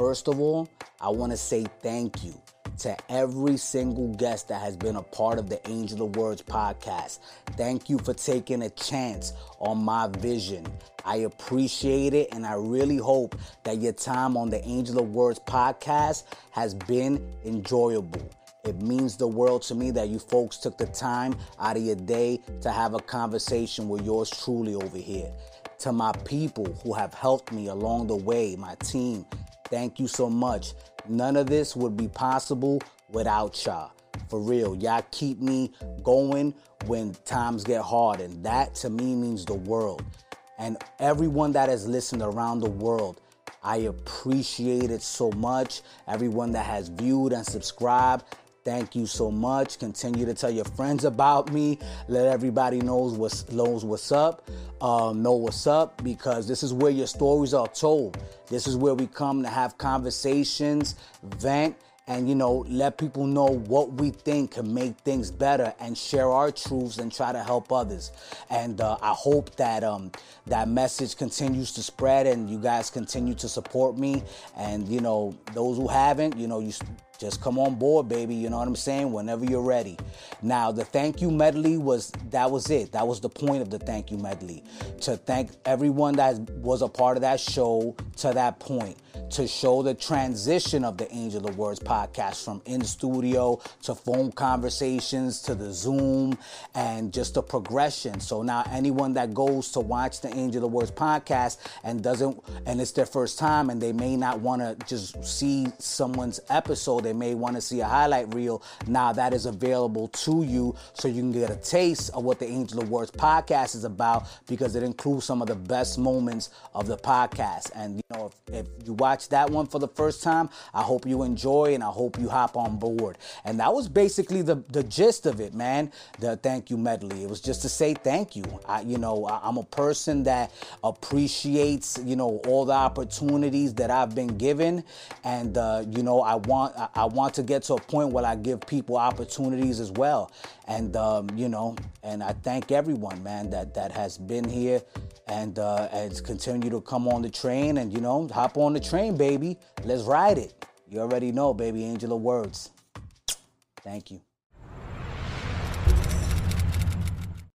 first of all, I want to say thank you to every single guest that has been a part of the Angel of Words podcast. Thank you for taking a chance on my vision. I appreciate it and I really hope that your time on the Angel of Words podcast has been enjoyable. It means the world to me that you folks took the time out of your day to have a conversation with yours truly over here. To my people who have helped me along the way, my team, thank you so much. None of this would be possible without y'all. For real, y'all keep me going when times get hard, and that to me means the world. And everyone that has listened around the world, I appreciate it so much. Everyone that has viewed and subscribed, Thank you so much. Continue to tell your friends about me. Let everybody knows what's knows what's up. Um, know what's up because this is where your stories are told. This is where we come to have conversations, vent, and you know let people know what we think can make things better and share our truths and try to help others and uh, i hope that um, that message continues to spread and you guys continue to support me and you know those who haven't you know you just come on board, baby. You know what I'm saying? Whenever you're ready. Now, the thank you medley was that was it. That was the point of the thank you medley. To thank everyone that was a part of that show to that point. To show the transition of the Angel of Words podcast from in studio to phone conversations to the Zoom and just the progression. So now anyone that goes to watch the Angel of Words podcast and doesn't and it's their first time and they may not want to just see someone's episode they may want to see a highlight reel. Now that is available to you so you can get a taste of what the Angel of Words podcast is about because it includes some of the best moments of the podcast. And you know, if, if you watch that one for the first time, I hope you enjoy and I hope you hop on board. And that was basically the, the gist of it, man. The thank you medley. It was just to say thank you. I, you know, I, I'm a person that appreciates, you know, all the opportunities that I've been given. And, uh, you know, I want, I want to get to a point where I give people opportunities as well. And um, you know, and I thank everyone, man, that that has been here and uh, has continued to come on the train and you know, hop on the train, baby. Let's ride it. You already know, baby, Angel of Words. Thank you.